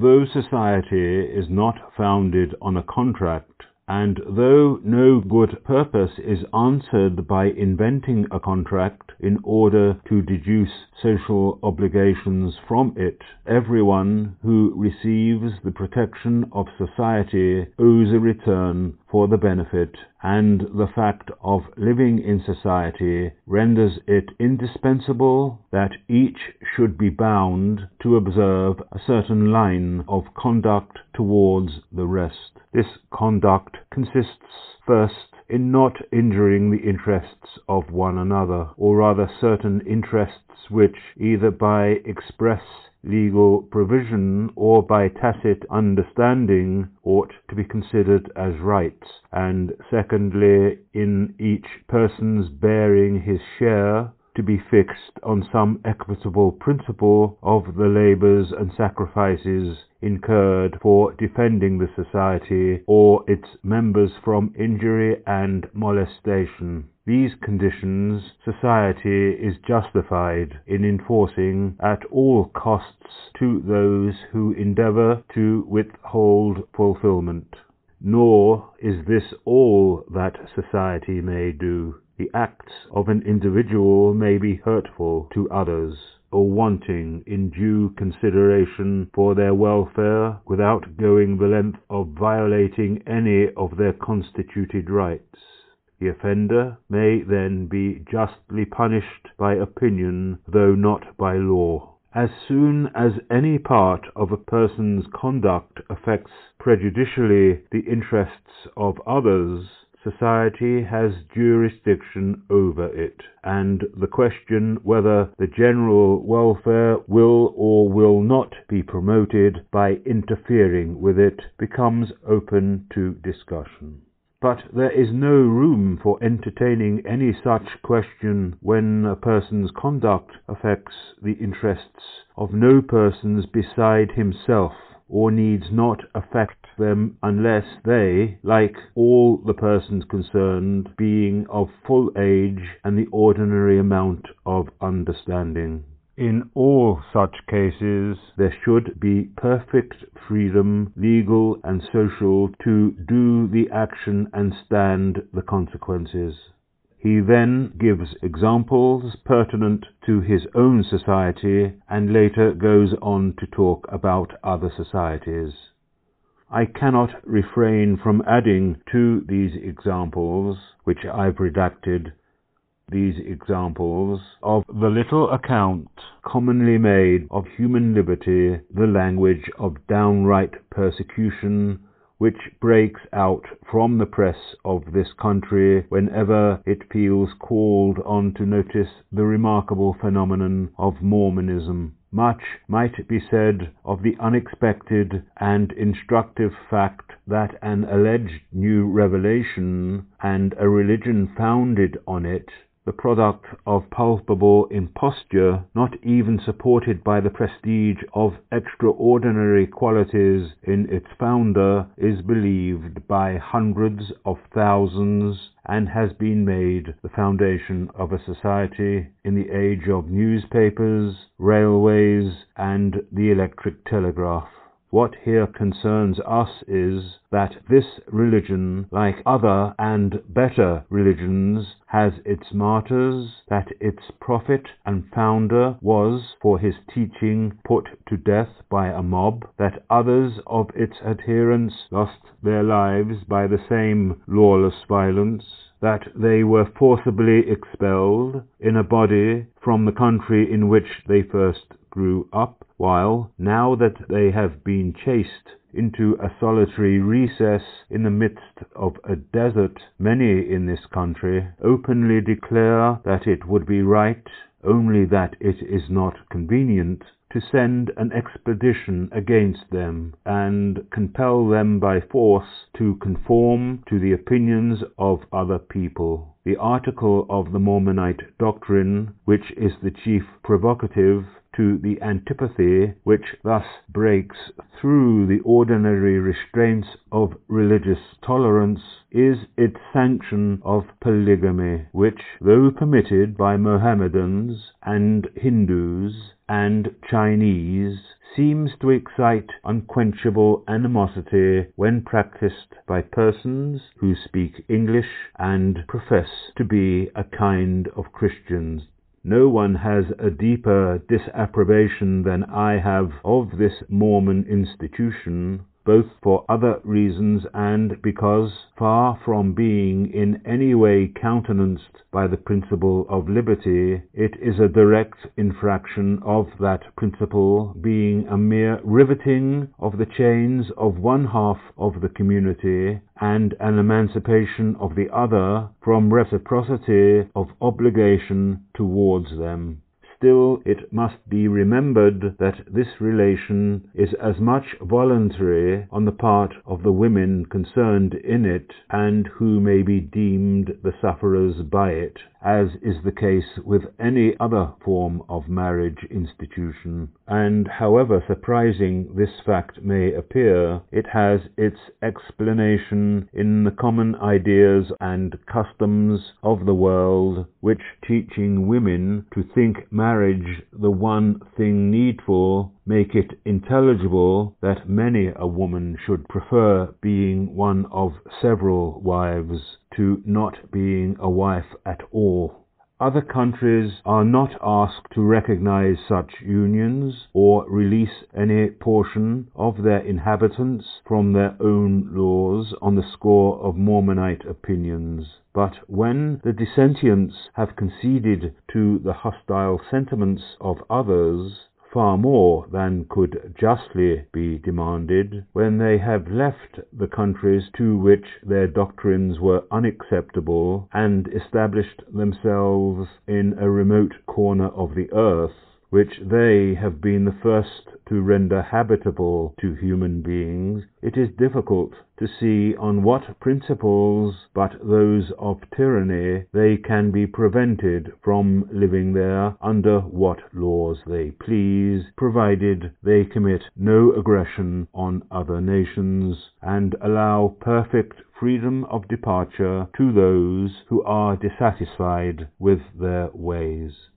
though society is not founded on a contract, and though no good purpose is answered by inventing a contract in order to deduce social obligations from it, everyone who receives the protection of society owes a return for the benefit, and the fact of living in society renders it indispensable that each should be bound to observe a certain line of conduct towards the rest. This conduct consists first in not injuring the interests of one another, or rather certain interests which, either by express legal provision or by tacit understanding, ought to be considered as rights, and secondly, in each person's bearing his share to be fixed on some equitable principle of the labours and sacrifices incurred for defending the society or its members from injury and molestation. These conditions society is justified in enforcing at all costs to those who endeavour to withhold fulfilment. Nor is this all that society may do. The acts of an individual may be hurtful to others, or wanting in due consideration for their welfare, without going the length of violating any of their constituted rights. The offender may then be justly punished by opinion, though not by law. As soon as any part of a person's conduct affects prejudicially the interests of others, society has jurisdiction over it, and the question whether the general welfare will or will not be promoted by interfering with it becomes open to discussion. But there is no room for entertaining any such question when a person's conduct affects the interests of no persons beside himself, or needs not affect them unless they, like all the persons concerned, being of full age and the ordinary amount of understanding. In all such cases there should be perfect freedom, legal and social, to do the action and stand the consequences. He then gives examples pertinent to his own society and later goes on to talk about other societies. I cannot refrain from adding to these examples, which I've redacted, these examples of the little account commonly made of human liberty, the language of downright persecution, which breaks out from the press of this country whenever it feels called on to notice the remarkable phenomenon of Mormonism. Much might be said of the unexpected and instructive fact that an alleged new revelation, and a religion founded on it, the product of palpable imposture, not even supported by the prestige of extraordinary qualities in its founder, is believed by hundreds of thousands and has been made the foundation of a society in the age of newspapers, railways, and the electric telegraph. What here concerns us is that this religion, like other and better religions, has its martyrs, that its prophet and founder was, for his teaching, put to death by a mob, that others of its adherents lost their lives by the same lawless violence, that they were forcibly expelled in a body from the country in which they first grew up, while, now that they have been chased into a solitary recess in the midst of a desert, many in this country openly declare that it would be right, only that it is not convenient, to send an expedition against them, and compel them by force to conform to the opinions of other people. The article of the Mormonite doctrine, which is the chief provocative to the antipathy which thus breaks through the ordinary restraints of religious tolerance, is its sanction of polygamy, which, though permitted by Mohammedans and Hindus and Chinese, seems to excite unquenchable animosity when practiced by persons who speak English and profess to be a kind of Christians. No one has a deeper disapprobation than I have of this Mormon institution both for other reasons and because, far from being in any way countenanced by the principle of liberty, it is a direct infraction of that principle, being a mere riveting of the chains of one half of the community and an emancipation of the other from reciprocity of obligation towards them. Still, it must be remembered that this relation is as much voluntary on the part of the women concerned in it, and who may be deemed the sufferers by it, as is the case with any other form of marriage institution. And however surprising this fact may appear, it has its explanation in the common ideas and customs of the world, which teaching women to think marriage the one thing needful, make it intelligible that many a woman should prefer being one of several wives to not being a wife at all. Other countries are not asked to recognize such unions or release any portion of their inhabitants from their own laws on the score of Mormonite opinions. But when the dissentients have conceded to the hostile sentiments of others, far more than could justly be demanded, when they have left the countries to which their doctrines were unacceptable, and established themselves in a remote corner of the earth, which they have been the first to render habitable to human beings, it is difficult to see on what principles but those of tyranny they can be prevented from living there under what laws they please, provided they commit no aggression on other nations, and allow perfect freedom of departure to those who are dissatisfied with their ways.